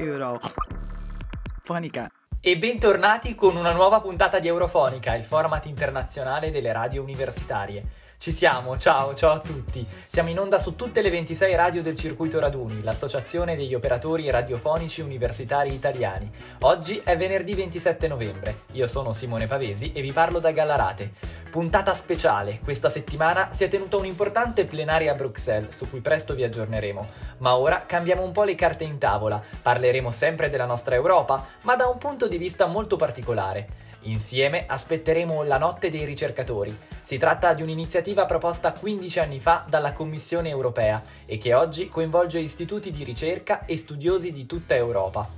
Eurofonica. E bentornati con una nuova puntata di Eurofonica, il format internazionale delle radio universitarie. Ci siamo, ciao, ciao a tutti. Siamo in onda su tutte le 26 radio del circuito Raduni, l'associazione degli operatori radiofonici universitari italiani. Oggi è venerdì 27 novembre. Io sono Simone Pavesi e vi parlo da Gallarate. Puntata speciale, questa settimana si è tenuta un'importante plenaria a Bruxelles, su cui presto vi aggiorneremo. Ma ora cambiamo un po' le carte in tavola, parleremo sempre della nostra Europa, ma da un punto di vista molto particolare. Insieme aspetteremo la notte dei ricercatori. Si tratta di un'iniziativa proposta 15 anni fa dalla Commissione europea e che oggi coinvolge istituti di ricerca e studiosi di tutta Europa.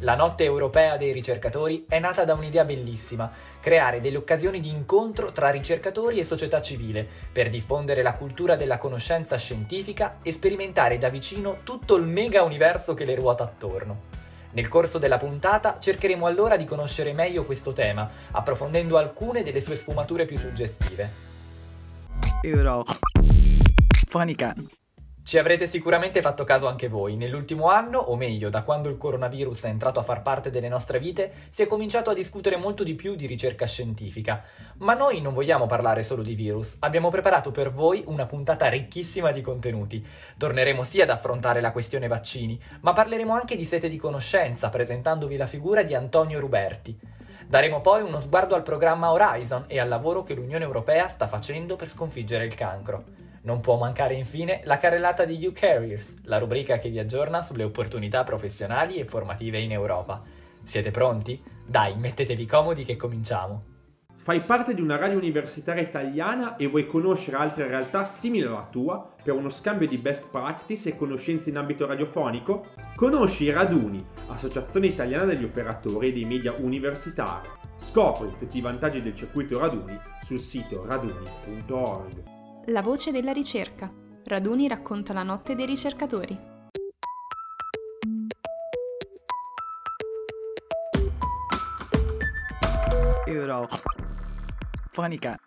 La notte europea dei ricercatori è nata da un'idea bellissima, creare delle occasioni di incontro tra ricercatori e società civile per diffondere la cultura della conoscenza scientifica e sperimentare da vicino tutto il mega universo che le ruota attorno. Nel corso della puntata cercheremo allora di conoscere meglio questo tema, approfondendo alcune delle sue sfumature più suggestive. Eurofonica. Ci avrete sicuramente fatto caso anche voi. Nell'ultimo anno, o meglio, da quando il coronavirus è entrato a far parte delle nostre vite, si è cominciato a discutere molto di più di ricerca scientifica. Ma noi non vogliamo parlare solo di virus, abbiamo preparato per voi una puntata ricchissima di contenuti. Torneremo sì ad affrontare la questione vaccini, ma parleremo anche di sete di conoscenza, presentandovi la figura di Antonio Ruberti. Daremo poi uno sguardo al programma Horizon e al lavoro che l'Unione Europea sta facendo per sconfiggere il cancro. Non può mancare infine la carrellata di U-Carriers, la rubrica che vi aggiorna sulle opportunità professionali e formative in Europa. Siete pronti? Dai, mettetevi comodi che cominciamo. Fai parte di una radio universitaria italiana e vuoi conoscere altre realtà simili alla tua per uno scambio di best practice e conoscenze in ambito radiofonico? Conosci Raduni, Associazione Italiana degli Operatori e dei Media Universitari. Scopri tutti i vantaggi del circuito Raduni sul sito raduni.org. La voce della ricerca. Raduni racconta la notte dei ricercatori. Eurofonica.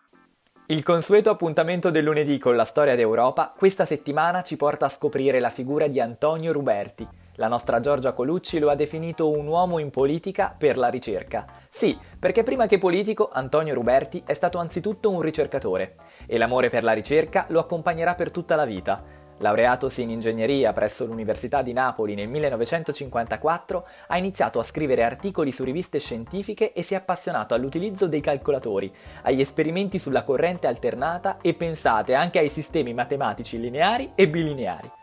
Il consueto appuntamento del lunedì con la storia d'Europa questa settimana ci porta a scoprire la figura di Antonio Ruberti. La nostra Giorgia Colucci lo ha definito un uomo in politica per la ricerca. Sì, perché prima che politico Antonio Ruberti è stato anzitutto un ricercatore e l'amore per la ricerca lo accompagnerà per tutta la vita. Laureatosi in ingegneria presso l'Università di Napoli nel 1954, ha iniziato a scrivere articoli su riviste scientifiche e si è appassionato all'utilizzo dei calcolatori, agli esperimenti sulla corrente alternata e pensate anche ai sistemi matematici lineari e bilineari.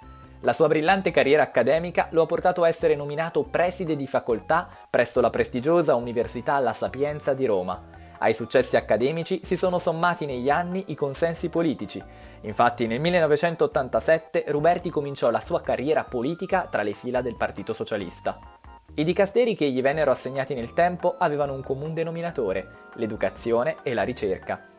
La sua brillante carriera accademica lo ha portato a essere nominato preside di facoltà presso la prestigiosa Università La Sapienza di Roma. Ai successi accademici si sono sommati negli anni i consensi politici. Infatti nel 1987 Ruberti cominciò la sua carriera politica tra le fila del Partito Socialista. I dicasteri che gli vennero assegnati nel tempo avevano un comune denominatore, l'educazione e la ricerca.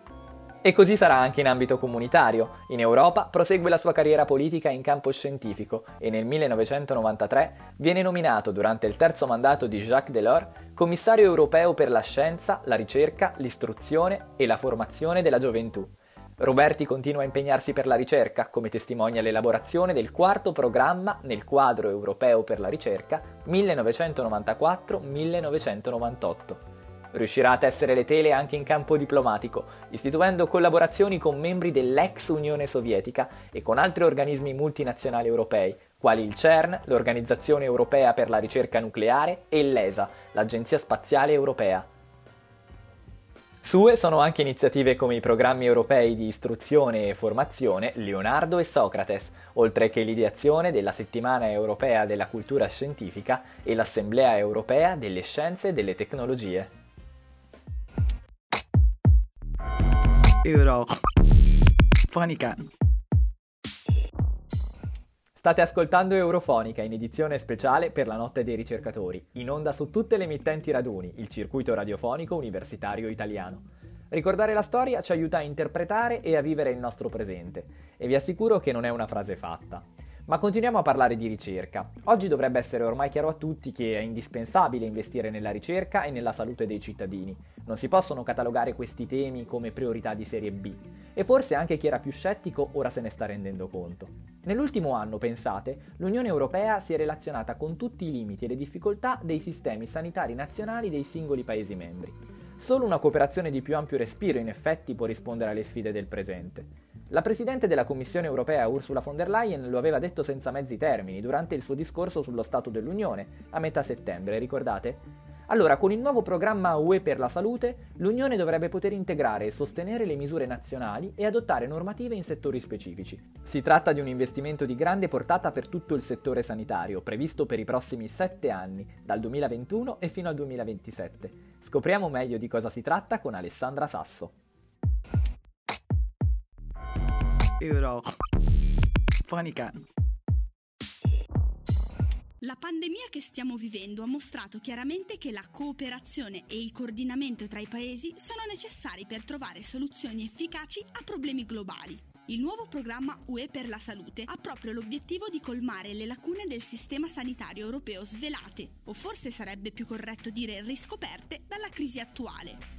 E così sarà anche in ambito comunitario. In Europa prosegue la sua carriera politica in campo scientifico e nel 1993 viene nominato durante il terzo mandato di Jacques Delors commissario europeo per la scienza, la ricerca, l'istruzione e la formazione della gioventù. Roberti continua a impegnarsi per la ricerca, come testimonia l'elaborazione del quarto programma nel quadro europeo per la ricerca 1994-1998. Riuscirà a tessere le tele anche in campo diplomatico, istituendo collaborazioni con membri dell'ex Unione Sovietica e con altri organismi multinazionali europei, quali il CERN, l'Organizzazione Europea per la Ricerca Nucleare, e l'ESA, l'Agenzia Spaziale Europea. Sue sono anche iniziative come i programmi europei di istruzione e formazione Leonardo e Socrates, oltre che l'ideazione della Settimana Europea della Cultura Scientifica e l'Assemblea Europea delle Scienze e delle Tecnologie. Eurofonica. State ascoltando Eurofonica in edizione speciale per la notte dei ricercatori, in onda su tutte le emittenti raduni, il circuito radiofonico universitario italiano. Ricordare la storia ci aiuta a interpretare e a vivere il nostro presente, e vi assicuro che non è una frase fatta. Ma continuiamo a parlare di ricerca. Oggi dovrebbe essere ormai chiaro a tutti che è indispensabile investire nella ricerca e nella salute dei cittadini. Non si possono catalogare questi temi come priorità di serie B. E forse anche chi era più scettico ora se ne sta rendendo conto. Nell'ultimo anno, pensate, l'Unione Europea si è relazionata con tutti i limiti e le difficoltà dei sistemi sanitari nazionali dei singoli Paesi membri. Solo una cooperazione di più ampio respiro in effetti può rispondere alle sfide del presente. La Presidente della Commissione europea Ursula von der Leyen lo aveva detto senza mezzi termini durante il suo discorso sullo Stato dell'Unione a metà settembre, ricordate? Allora, con il nuovo programma UE per la salute, l'Unione dovrebbe poter integrare e sostenere le misure nazionali e adottare normative in settori specifici. Si tratta di un investimento di grande portata per tutto il settore sanitario, previsto per i prossimi sette anni, dal 2021 e fino al 2027. Scopriamo meglio di cosa si tratta con Alessandra Sasso. Euro. Fonica. La pandemia che stiamo vivendo ha mostrato chiaramente che la cooperazione e il coordinamento tra i paesi sono necessari per trovare soluzioni efficaci a problemi globali. Il nuovo programma UE per la salute ha proprio l'obiettivo di colmare le lacune del sistema sanitario europeo svelate, o forse sarebbe più corretto dire riscoperte, dalla crisi attuale.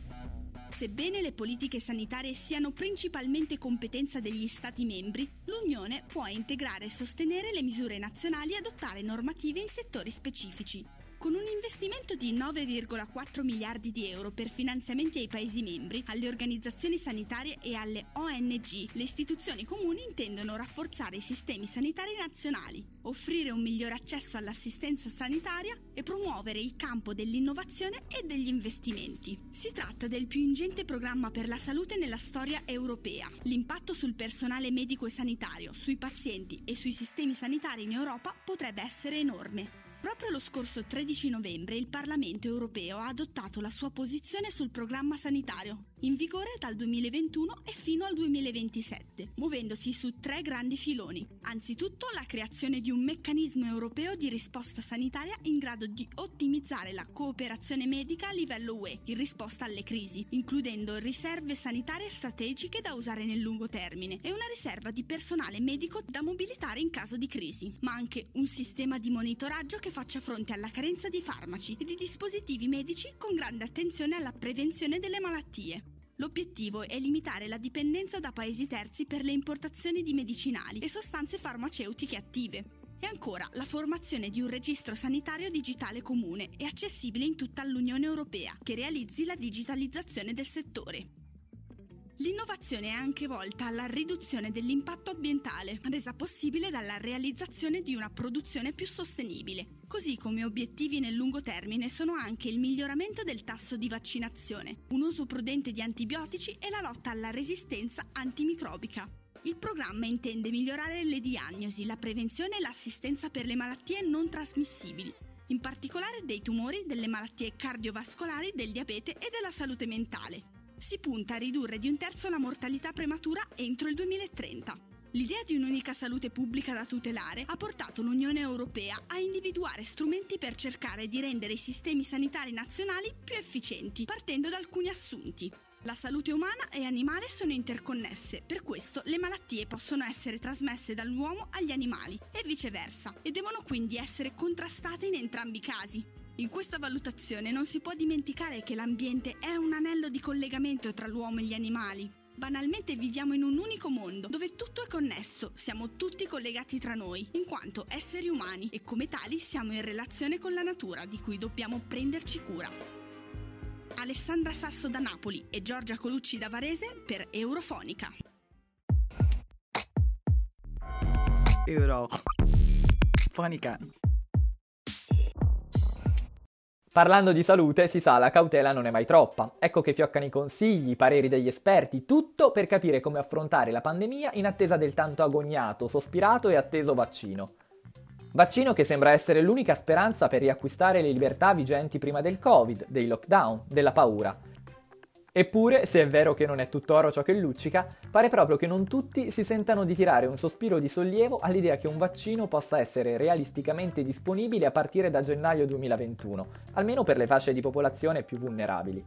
Sebbene le politiche sanitarie siano principalmente competenza degli Stati membri, l'Unione può integrare e sostenere le misure nazionali e adottare normative in settori specifici. Con un investimento di 9,4 miliardi di euro per finanziamenti ai Paesi membri, alle organizzazioni sanitarie e alle ONG, le istituzioni comuni intendono rafforzare i sistemi sanitari nazionali, offrire un migliore accesso all'assistenza sanitaria e promuovere il campo dell'innovazione e degli investimenti. Si tratta del più ingente programma per la salute nella storia europea. L'impatto sul personale medico e sanitario, sui pazienti e sui sistemi sanitari in Europa potrebbe essere enorme. Proprio lo scorso 13 novembre il Parlamento europeo ha adottato la sua posizione sul programma sanitario, in vigore dal 2021 e fino al 2027, muovendosi su tre grandi filoni. Anzitutto la creazione di un meccanismo europeo di risposta sanitaria in grado di ottimizzare la cooperazione medica a livello UE in risposta alle crisi, includendo riserve sanitarie strategiche da usare nel lungo termine e una riserva di personale medico da mobilitare in caso di crisi, ma anche un sistema di monitoraggio che faccia fronte alla carenza di farmaci e di dispositivi medici con grande attenzione alla prevenzione delle malattie. L'obiettivo è limitare la dipendenza da paesi terzi per le importazioni di medicinali e sostanze farmaceutiche attive. E ancora la formazione di un registro sanitario digitale comune e accessibile in tutta l'Unione Europea, che realizzi la digitalizzazione del settore. L'innovazione è anche volta alla riduzione dell'impatto ambientale, resa possibile dalla realizzazione di una produzione più sostenibile, così come obiettivi nel lungo termine sono anche il miglioramento del tasso di vaccinazione, un uso prudente di antibiotici e la lotta alla resistenza antimicrobica. Il programma intende migliorare le diagnosi, la prevenzione e l'assistenza per le malattie non trasmissibili, in particolare dei tumori, delle malattie cardiovascolari, del diabete e della salute mentale si punta a ridurre di un terzo la mortalità prematura entro il 2030. L'idea di un'unica salute pubblica da tutelare ha portato l'Unione Europea a individuare strumenti per cercare di rendere i sistemi sanitari nazionali più efficienti, partendo da alcuni assunti. La salute umana e animale sono interconnesse, per questo le malattie possono essere trasmesse dall'uomo agli animali e viceversa, e devono quindi essere contrastate in entrambi i casi. In questa valutazione non si può dimenticare che l'ambiente è un anello di collegamento tra l'uomo e gli animali. Banalmente viviamo in un unico mondo dove tutto è connesso, siamo tutti collegati tra noi, in quanto esseri umani e come tali siamo in relazione con la natura di cui dobbiamo prenderci cura. Alessandra Sasso da Napoli e Giorgia Colucci da Varese per Eurofonica. Euro. Parlando di salute, si sa, la cautela non è mai troppa. Ecco che fioccano i consigli, i pareri degli esperti, tutto per capire come affrontare la pandemia in attesa del tanto agognato, sospirato e atteso vaccino. Vaccino che sembra essere l'unica speranza per riacquistare le libertà vigenti prima del Covid, dei lockdown, della paura. Eppure, se è vero che non è tutto oro ciò che luccica, pare proprio che non tutti si sentano di tirare un sospiro di sollievo all'idea che un vaccino possa essere realisticamente disponibile a partire da gennaio 2021, almeno per le fasce di popolazione più vulnerabili.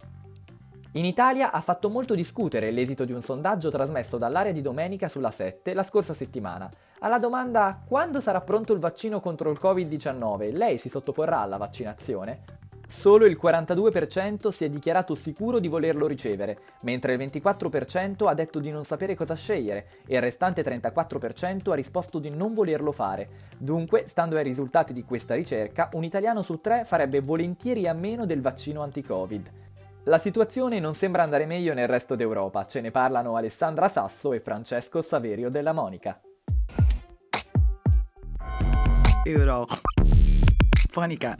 In Italia ha fatto molto discutere l'esito di un sondaggio trasmesso dall'area di domenica sulla 7 la scorsa settimana. Alla domanda quando sarà pronto il vaccino contro il Covid-19, lei si sottoporrà alla vaccinazione? Solo il 42% si è dichiarato sicuro di volerlo ricevere, mentre il 24% ha detto di non sapere cosa scegliere e il restante 34% ha risposto di non volerlo fare. Dunque, stando ai risultati di questa ricerca, un italiano su tre farebbe volentieri a meno del vaccino anti-Covid. La situazione non sembra andare meglio nel resto d'Europa, ce ne parlano Alessandra Sasso e Francesco Saverio della Monica. Euro. Fonica.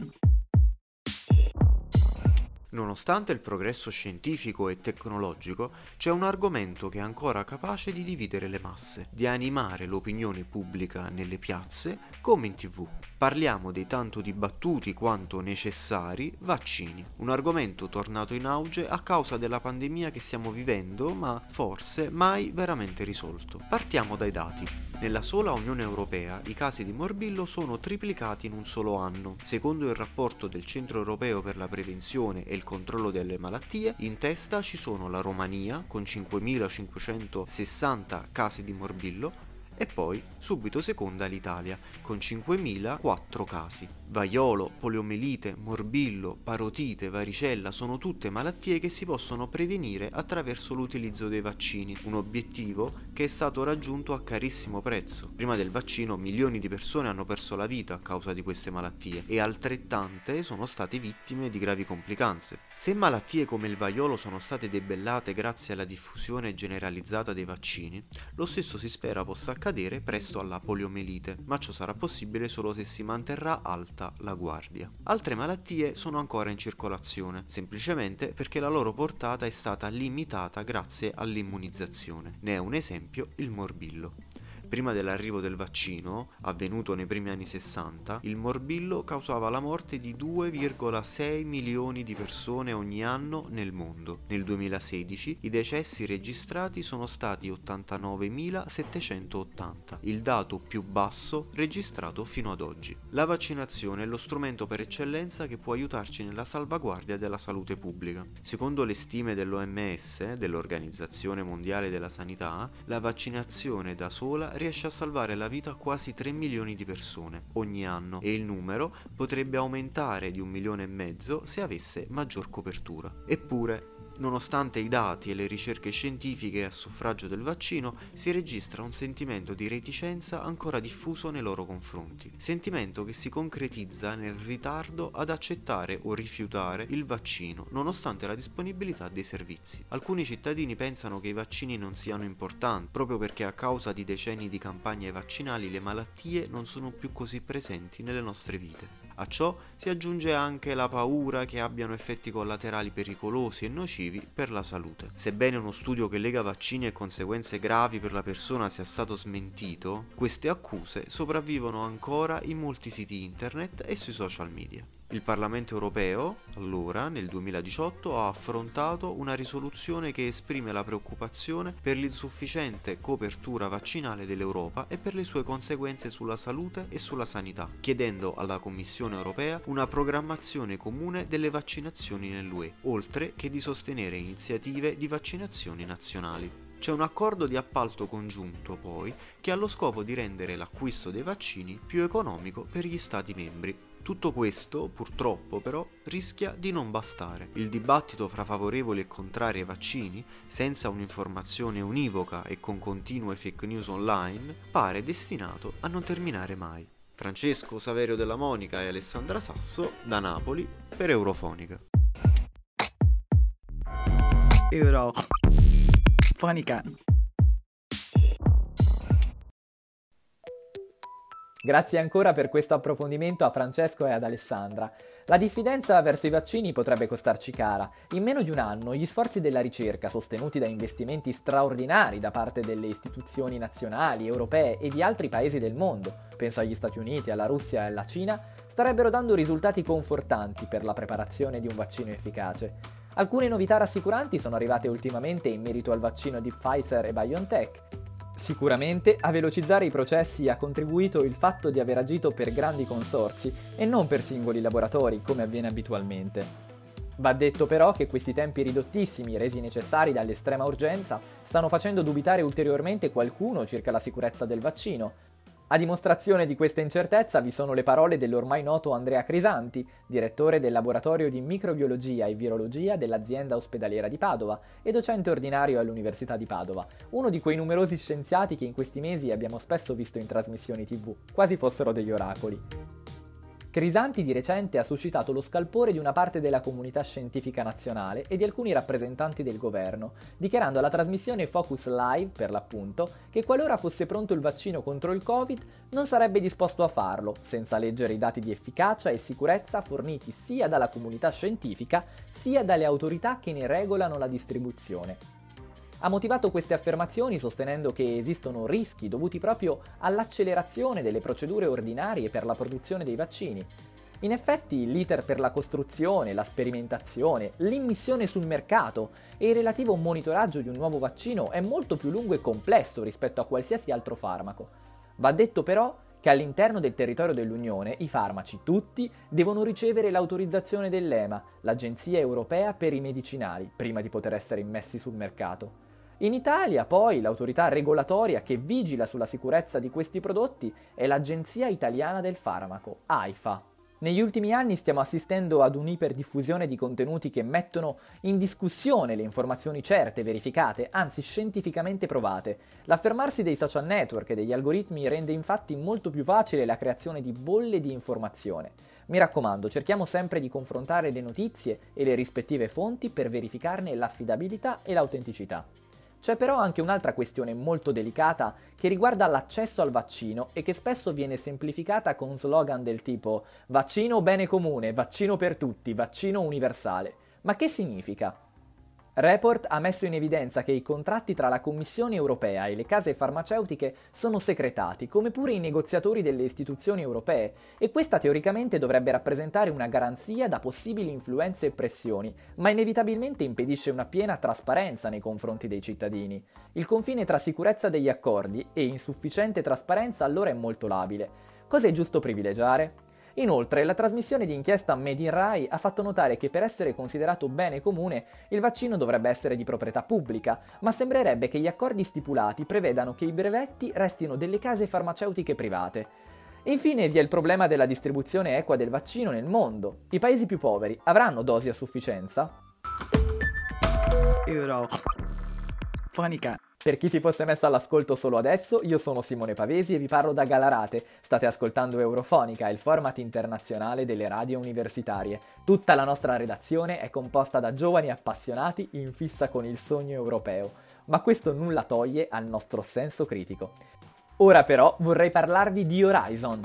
Nonostante il progresso scientifico e tecnologico, c'è un argomento che è ancora capace di dividere le masse, di animare l'opinione pubblica nelle piazze come in tv. Parliamo dei tanto dibattuti quanto necessari vaccini, un argomento tornato in auge a causa della pandemia che stiamo vivendo, ma forse mai veramente risolto. Partiamo dai dati. Nella sola Unione Europea i casi di morbillo sono triplicati in un solo anno. Secondo il rapporto del Centro Europeo per la Prevenzione e il Controllo delle Malattie, in testa ci sono la Romania con 5.560 casi di morbillo, e poi subito seconda l'Italia con 5.004 casi. Vaiolo, poliomelite, morbillo, parotite, varicella sono tutte malattie che si possono prevenire attraverso l'utilizzo dei vaccini, un obiettivo che è stato raggiunto a carissimo prezzo. Prima del vaccino milioni di persone hanno perso la vita a causa di queste malattie e altrettante sono state vittime di gravi complicanze. Se malattie come il vaiolo sono state debellate grazie alla diffusione generalizzata dei vaccini, lo stesso si spera possa accadere cadere presto alla poliomelite, ma ciò sarà possibile solo se si manterrà alta la guardia. Altre malattie sono ancora in circolazione, semplicemente perché la loro portata è stata limitata grazie all'immunizzazione. Ne è un esempio il morbillo prima dell'arrivo del vaccino, avvenuto nei primi anni 60, il morbillo causava la morte di 2,6 milioni di persone ogni anno nel mondo. Nel 2016 i decessi registrati sono stati 89.780, il dato più basso registrato fino ad oggi. La vaccinazione è lo strumento per eccellenza che può aiutarci nella salvaguardia della salute pubblica. Secondo le stime dell'OMS, dell'Organizzazione Mondiale della Sanità, la vaccinazione da sola riesce a salvare la vita a quasi 3 milioni di persone ogni anno e il numero potrebbe aumentare di un milione e mezzo se avesse maggior copertura. Eppure Nonostante i dati e le ricerche scientifiche a suffragio del vaccino, si registra un sentimento di reticenza ancora diffuso nei loro confronti. Sentimento che si concretizza nel ritardo ad accettare o rifiutare il vaccino, nonostante la disponibilità dei servizi. Alcuni cittadini pensano che i vaccini non siano importanti, proprio perché a causa di decenni di campagne vaccinali le malattie non sono più così presenti nelle nostre vite. A ciò si aggiunge anche la paura che abbiano effetti collaterali pericolosi e nocivi per la salute. Sebbene uno studio che lega vaccini e conseguenze gravi per la persona sia stato smentito, queste accuse sopravvivono ancora in molti siti internet e sui social media. Il Parlamento europeo, allora, nel 2018, ha affrontato una risoluzione che esprime la preoccupazione per l'insufficiente copertura vaccinale dell'Europa e per le sue conseguenze sulla salute e sulla sanità, chiedendo alla Commissione europea una programmazione comune delle vaccinazioni nell'UE, oltre che di sostenere iniziative di vaccinazioni nazionali. C'è un accordo di appalto congiunto, poi, che ha lo scopo di rendere l'acquisto dei vaccini più economico per gli Stati membri. Tutto questo, purtroppo però, rischia di non bastare. Il dibattito fra favorevoli e contrari ai vaccini, senza un'informazione univoca e con continue fake news online, pare destinato a non terminare mai. Francesco Saverio della Monica e Alessandra Sasso, da Napoli, per Eurofonica. Euro. Grazie ancora per questo approfondimento a Francesco e ad Alessandra. La diffidenza verso i vaccini potrebbe costarci cara. In meno di un anno gli sforzi della ricerca, sostenuti da investimenti straordinari da parte delle istituzioni nazionali, europee e di altri paesi del mondo, penso agli Stati Uniti, alla Russia e alla Cina, starebbero dando risultati confortanti per la preparazione di un vaccino efficace. Alcune novità rassicuranti sono arrivate ultimamente in merito al vaccino di Pfizer e BioNTech, Sicuramente a velocizzare i processi ha contribuito il fatto di aver agito per grandi consorzi e non per singoli laboratori come avviene abitualmente. Va detto però che questi tempi ridottissimi, resi necessari dall'estrema urgenza, stanno facendo dubitare ulteriormente qualcuno circa la sicurezza del vaccino, a dimostrazione di questa incertezza vi sono le parole dell'ormai noto Andrea Crisanti, direttore del laboratorio di microbiologia e virologia dell'azienda ospedaliera di Padova e docente ordinario all'Università di Padova, uno di quei numerosi scienziati che in questi mesi abbiamo spesso visto in trasmissioni tv, quasi fossero degli oracoli. Crisanti di recente ha suscitato lo scalpore di una parte della comunità scientifica nazionale e di alcuni rappresentanti del governo, dichiarando alla trasmissione Focus Live, per l'appunto, che qualora fosse pronto il vaccino contro il Covid non sarebbe disposto a farlo, senza leggere i dati di efficacia e sicurezza forniti sia dalla comunità scientifica sia dalle autorità che ne regolano la distribuzione ha motivato queste affermazioni sostenendo che esistono rischi dovuti proprio all'accelerazione delle procedure ordinarie per la produzione dei vaccini. In effetti l'iter per la costruzione, la sperimentazione, l'immissione sul mercato e il relativo monitoraggio di un nuovo vaccino è molto più lungo e complesso rispetto a qualsiasi altro farmaco. Va detto però che all'interno del territorio dell'Unione i farmaci tutti devono ricevere l'autorizzazione dell'EMA, l'Agenzia Europea per i Medicinali, prima di poter essere immessi sul mercato. In Italia poi l'autorità regolatoria che vigila sulla sicurezza di questi prodotti è l'Agenzia Italiana del Farmaco, AIFA. Negli ultimi anni stiamo assistendo ad un'iperdiffusione di contenuti che mettono in discussione le informazioni certe, verificate, anzi scientificamente provate. L'affermarsi dei social network e degli algoritmi rende infatti molto più facile la creazione di bolle di informazione. Mi raccomando, cerchiamo sempre di confrontare le notizie e le rispettive fonti per verificarne l'affidabilità e l'autenticità. C'è però anche un'altra questione molto delicata che riguarda l'accesso al vaccino e che spesso viene semplificata con slogan del tipo vaccino bene comune, vaccino per tutti, vaccino universale. Ma che significa? Report ha messo in evidenza che i contratti tra la Commissione europea e le case farmaceutiche sono secretati, come pure i negoziatori delle istituzioni europee, e questa teoricamente dovrebbe rappresentare una garanzia da possibili influenze e pressioni, ma inevitabilmente impedisce una piena trasparenza nei confronti dei cittadini. Il confine tra sicurezza degli accordi e insufficiente trasparenza allora è molto labile. Cosa è giusto privilegiare? Inoltre, la trasmissione di inchiesta Made in Rai ha fatto notare che per essere considerato bene comune il vaccino dovrebbe essere di proprietà pubblica, ma sembrerebbe che gli accordi stipulati prevedano che i brevetti restino delle case farmaceutiche private. Infine vi è il problema della distribuzione equa del vaccino nel mondo. I paesi più poveri avranno dosi a sufficienza? Euro. Fonica. Per chi si fosse messo all'ascolto solo adesso, io sono Simone Pavesi e vi parlo da Galarate. State ascoltando Eurofonica, il format internazionale delle radio universitarie. Tutta la nostra redazione è composta da giovani appassionati in fissa con il sogno europeo, ma questo nulla toglie al nostro senso critico. Ora però vorrei parlarvi di Horizon.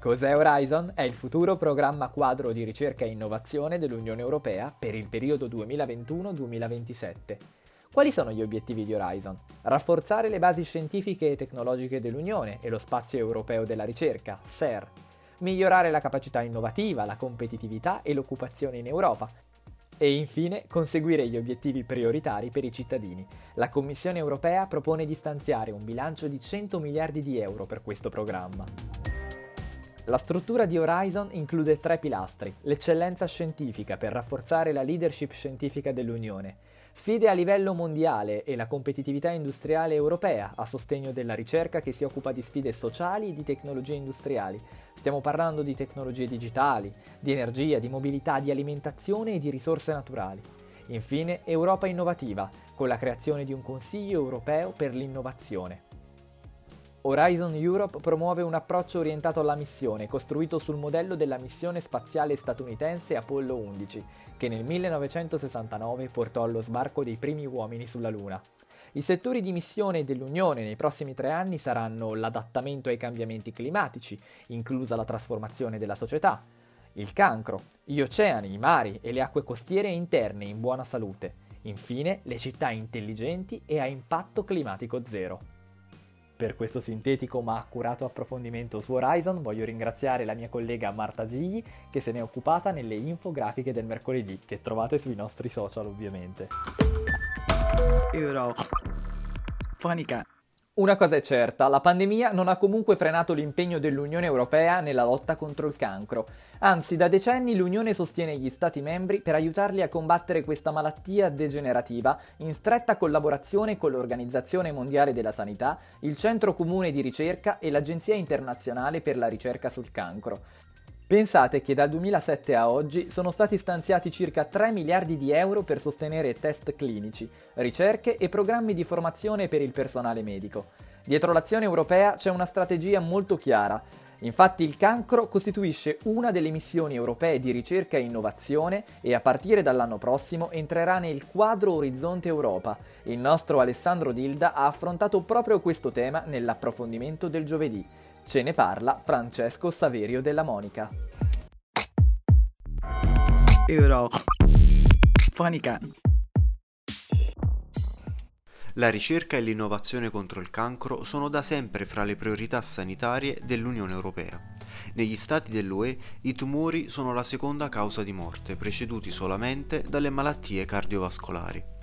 Cos'è Horizon? È il futuro programma quadro di ricerca e innovazione dell'Unione Europea per il periodo 2021-2027. Quali sono gli obiettivi di Horizon? Rafforzare le basi scientifiche e tecnologiche dell'Unione e lo spazio europeo della ricerca, SER, migliorare la capacità innovativa, la competitività e l'occupazione in Europa, e infine conseguire gli obiettivi prioritari per i cittadini. La Commissione europea propone di stanziare un bilancio di 100 miliardi di euro per questo programma. La struttura di Horizon include tre pilastri, l'eccellenza scientifica per rafforzare la leadership scientifica dell'Unione, Sfide a livello mondiale e la competitività industriale europea a sostegno della ricerca che si occupa di sfide sociali e di tecnologie industriali. Stiamo parlando di tecnologie digitali, di energia, di mobilità, di alimentazione e di risorse naturali. Infine, Europa innovativa, con la creazione di un Consiglio europeo per l'innovazione. Horizon Europe promuove un approccio orientato alla missione, costruito sul modello della missione spaziale statunitense Apollo 11, che nel 1969 portò allo sbarco dei primi uomini sulla Luna. I settori di missione dell'Unione nei prossimi tre anni saranno l'adattamento ai cambiamenti climatici, inclusa la trasformazione della società, il cancro, gli oceani, i mari e le acque costiere interne in buona salute, infine le città intelligenti e a impatto climatico zero. Per questo sintetico ma accurato approfondimento su Horizon voglio ringraziare la mia collega Marta Gigli che se ne è occupata nelle infografiche del mercoledì che trovate sui nostri social ovviamente. Euro. Una cosa è certa, la pandemia non ha comunque frenato l'impegno dell'Unione Europea nella lotta contro il cancro. Anzi, da decenni l'Unione sostiene gli Stati membri per aiutarli a combattere questa malattia degenerativa in stretta collaborazione con l'Organizzazione Mondiale della Sanità, il Centro Comune di Ricerca e l'Agenzia Internazionale per la Ricerca sul Cancro. Pensate che dal 2007 a oggi sono stati stanziati circa 3 miliardi di euro per sostenere test clinici, ricerche e programmi di formazione per il personale medico. Dietro l'azione europea c'è una strategia molto chiara. Infatti il cancro costituisce una delle missioni europee di ricerca e innovazione e a partire dall'anno prossimo entrerà nel quadro Orizzonte Europa. Il nostro Alessandro Dilda ha affrontato proprio questo tema nell'approfondimento del giovedì. Ce ne parla Francesco Saverio della Monica. Euro. Fonica. La ricerca e l'innovazione contro il cancro sono da sempre fra le priorità sanitarie dell'Unione Europea. Negli stati dell'UE i tumori sono la seconda causa di morte, preceduti solamente dalle malattie cardiovascolari.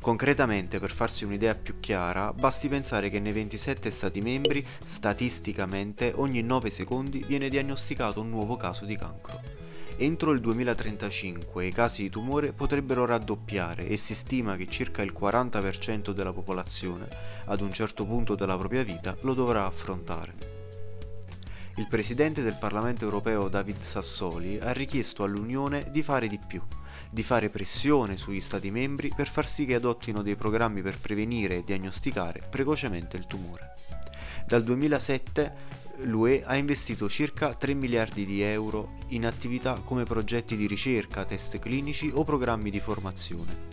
Concretamente, per farsi un'idea più chiara, basti pensare che nei 27 Stati membri, statisticamente, ogni 9 secondi viene diagnosticato un nuovo caso di cancro. Entro il 2035 i casi di tumore potrebbero raddoppiare e si stima che circa il 40% della popolazione, ad un certo punto della propria vita, lo dovrà affrontare. Il presidente del Parlamento europeo David Sassoli ha richiesto all'Unione di fare di più di fare pressione sugli Stati membri per far sì che adottino dei programmi per prevenire e diagnosticare precocemente il tumore. Dal 2007 l'UE ha investito circa 3 miliardi di euro in attività come progetti di ricerca, test clinici o programmi di formazione.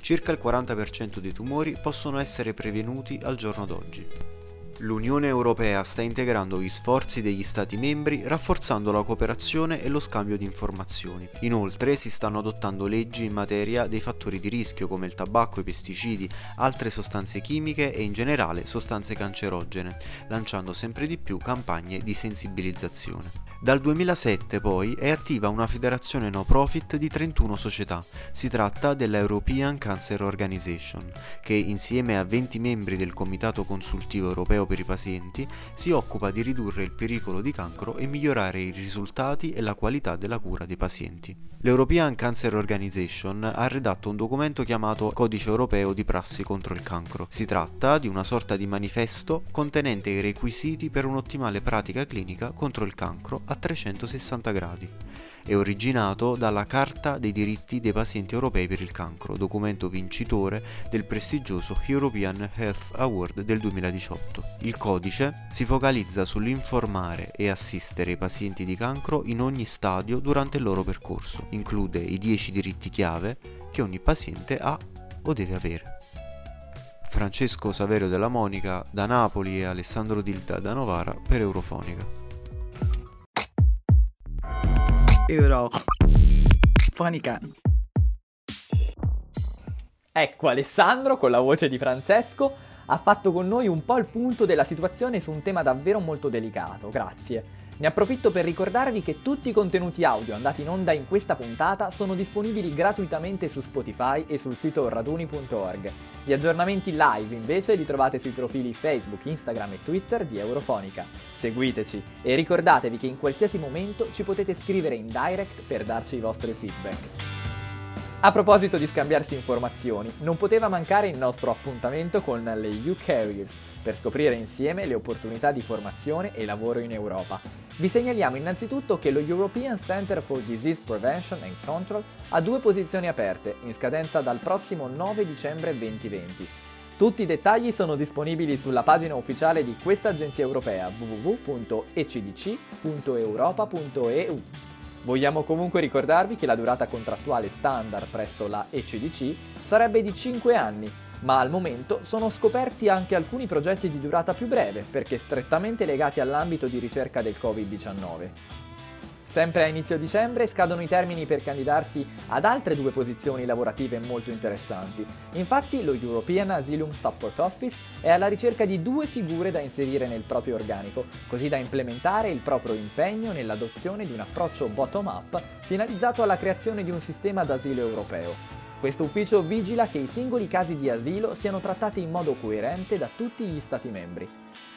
Circa il 40% dei tumori possono essere prevenuti al giorno d'oggi. L'Unione Europea sta integrando gli sforzi degli Stati membri rafforzando la cooperazione e lo scambio di informazioni. Inoltre si stanno adottando leggi in materia dei fattori di rischio come il tabacco, i pesticidi, altre sostanze chimiche e in generale sostanze cancerogene, lanciando sempre di più campagne di sensibilizzazione. Dal 2007 poi è attiva una federazione no profit di 31 società. Si tratta della European Cancer Organization, che insieme a 20 membri del Comitato Consultivo Europeo per i Pazienti si occupa di ridurre il pericolo di cancro e migliorare i risultati e la qualità della cura dei pazienti. L'European Cancer Organization ha redatto un documento chiamato Codice europeo di prassi contro il cancro. Si tratta di una sorta di manifesto contenente i requisiti per un'ottimale pratica clinica contro il cancro a 360 gradi. È originato dalla Carta dei diritti dei pazienti europei per il cancro, documento vincitore del prestigioso European Health Award del 2018. Il codice si focalizza sull'informare e assistere i pazienti di cancro in ogni stadio durante il loro percorso. Include i 10 diritti chiave che ogni paziente ha o deve avere. Francesco Saverio della Monica da Napoli e Alessandro Dilda da Novara per Eurofonica. Euro. Fonica. Ecco Alessandro con la voce di Francesco ha fatto con noi un po' il punto della situazione su un tema davvero molto delicato, grazie. Ne approfitto per ricordarvi che tutti i contenuti audio andati in onda in questa puntata sono disponibili gratuitamente su Spotify e sul sito raduni.org. Gli aggiornamenti live invece li trovate sui profili Facebook, Instagram e Twitter di Eurofonica. Seguiteci e ricordatevi che in qualsiasi momento ci potete scrivere in direct per darci i vostri feedback. A proposito di scambiarsi informazioni, non poteva mancare il nostro appuntamento con le U-Carriers per scoprire insieme le opportunità di formazione e lavoro in Europa. Vi segnaliamo innanzitutto che lo European Center for Disease Prevention and Control ha due posizioni aperte, in scadenza dal prossimo 9 dicembre 2020. Tutti i dettagli sono disponibili sulla pagina ufficiale di questa agenzia europea www.ecdc.europa.eu. Vogliamo comunque ricordarvi che la durata contrattuale standard presso la ECDC sarebbe di 5 anni, ma al momento sono scoperti anche alcuni progetti di durata più breve, perché strettamente legati all'ambito di ricerca del Covid-19. Sempre a inizio dicembre scadono i termini per candidarsi ad altre due posizioni lavorative molto interessanti. Infatti lo European Asylum Support Office è alla ricerca di due figure da inserire nel proprio organico, così da implementare il proprio impegno nell'adozione di un approccio bottom-up finalizzato alla creazione di un sistema d'asilo europeo. Questo ufficio vigila che i singoli casi di asilo siano trattati in modo coerente da tutti gli Stati membri.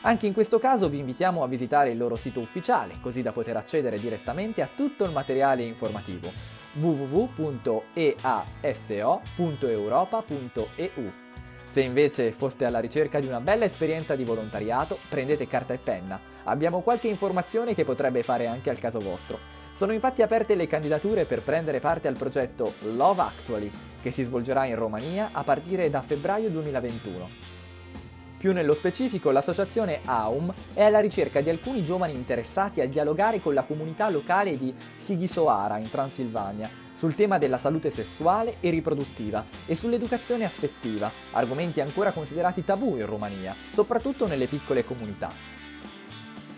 Anche in questo caso vi invitiamo a visitare il loro sito ufficiale, così da poter accedere direttamente a tutto il materiale informativo www.easo.europa.eu. Se invece foste alla ricerca di una bella esperienza di volontariato, prendete carta e penna. Abbiamo qualche informazione che potrebbe fare anche al caso vostro. Sono infatti aperte le candidature per prendere parte al progetto Love Actually, che si svolgerà in Romania a partire da febbraio 2021. Più nello specifico, l'associazione AUM è alla ricerca di alcuni giovani interessati a dialogare con la comunità locale di Sighisoara, in Transilvania, sul tema della salute sessuale e riproduttiva e sull'educazione affettiva, argomenti ancora considerati tabù in Romania, soprattutto nelle piccole comunità.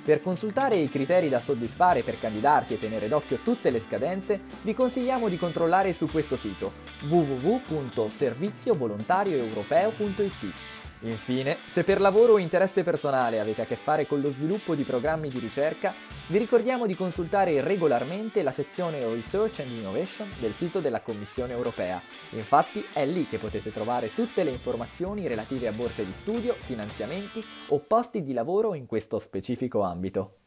Per consultare i criteri da soddisfare per candidarsi e tenere d'occhio tutte le scadenze, vi consigliamo di controllare su questo sito www.serviziovolontarioeuropeo.it Infine, se per lavoro o interesse personale avete a che fare con lo sviluppo di programmi di ricerca, vi ricordiamo di consultare regolarmente la sezione Research and Innovation del sito della Commissione europea. Infatti è lì che potete trovare tutte le informazioni relative a borse di studio, finanziamenti o posti di lavoro in questo specifico ambito.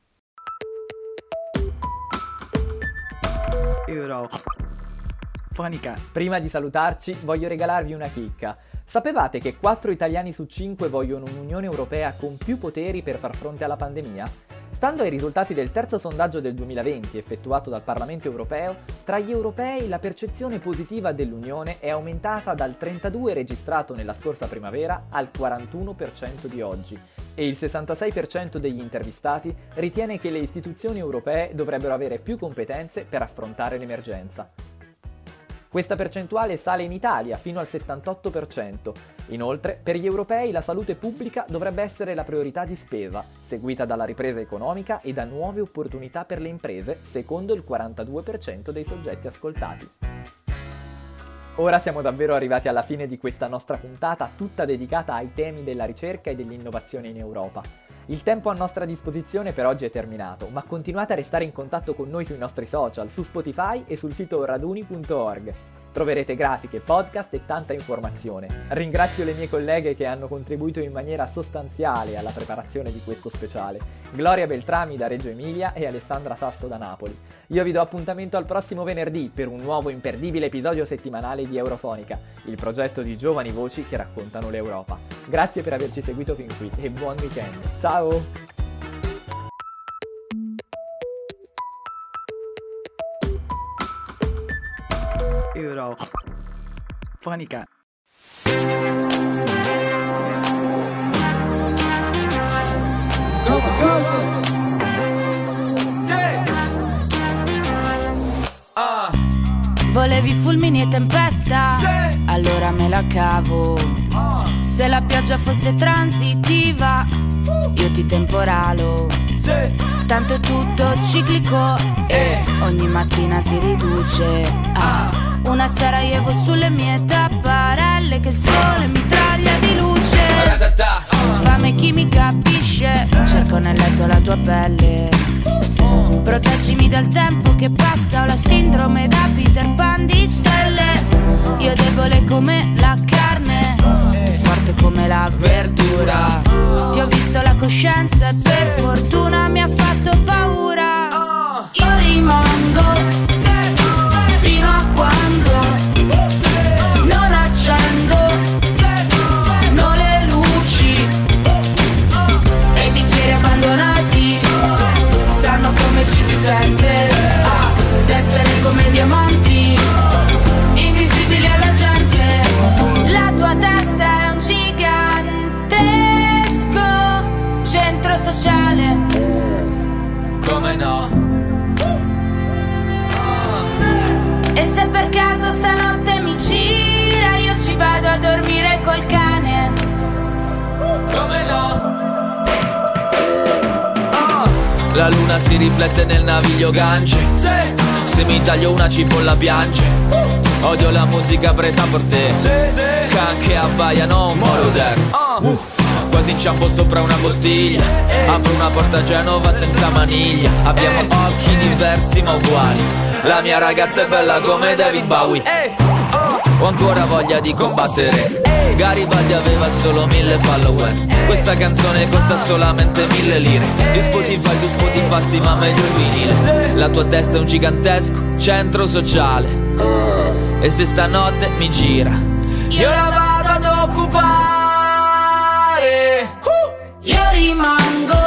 Euro. Fonica. Prima di salutarci voglio regalarvi una chicca. Sapevate che 4 italiani su 5 vogliono un'Unione Europea con più poteri per far fronte alla pandemia? Stando ai risultati del terzo sondaggio del 2020 effettuato dal Parlamento europeo, tra gli europei la percezione positiva dell'Unione è aumentata dal 32 registrato nella scorsa primavera al 41% di oggi e il 66% degli intervistati ritiene che le istituzioni europee dovrebbero avere più competenze per affrontare l'emergenza. Questa percentuale sale in Italia fino al 78%. Inoltre, per gli europei la salute pubblica dovrebbe essere la priorità di spesa, seguita dalla ripresa economica e da nuove opportunità per le imprese, secondo il 42% dei soggetti ascoltati. Ora siamo davvero arrivati alla fine di questa nostra puntata tutta dedicata ai temi della ricerca e dell'innovazione in Europa. Il tempo a nostra disposizione per oggi è terminato, ma continuate a restare in contatto con noi sui nostri social, su Spotify e sul sito raduni.org. Troverete grafiche, podcast e tanta informazione. Ringrazio le mie colleghe che hanno contribuito in maniera sostanziale alla preparazione di questo speciale. Gloria Beltrami da Reggio Emilia e Alessandra Sasso da Napoli. Io vi do appuntamento al prossimo venerdì per un nuovo imperdibile episodio settimanale di Eurofonica, il progetto di giovani voci che raccontano l'Europa. Grazie per averci seguito fin qui e buon weekend. Ciao! Euro. Fonica. Volevi fulmini e tempesta? Sì. Allora me la cavo. Ah, Se la pioggia fosse transitiva, io ti temporalo. sì, Tanto è tutto ciclico e ogni mattina si riduce. Ah, una Sarajevo sulle mie tapparelle che il sole mi traglia di luce. Fame chi mi capisce, cerco nel letto la tua pelle. Proteggimi dal tempo che passa, ho la sindrome da Peter Pan di stelle. Io debole come la carne, tu forte come la verdura. Ti ho visto la coscienza e per fortuna mi ha fatto paura. Io rimango nel naviglio gance Se mi taglio una cipolla piange. Odio la musica preta per te. Can che abbaiano un moroder uh, Quasi inciampo sopra una bottiglia. Apro una porta a Genova senza maniglia. Abbiamo occhi diversi ma uguali. La mia ragazza è bella come David Bowie. Ho ancora voglia di combattere Garibaldi aveva solo mille follower. Questa canzone costa solamente mille lire. Io Spotify, tu Spotify stima meglio il vinile. La tua testa è un gigantesco centro sociale. E se stanotte mi gira Io la vado ad occupare. Io rimango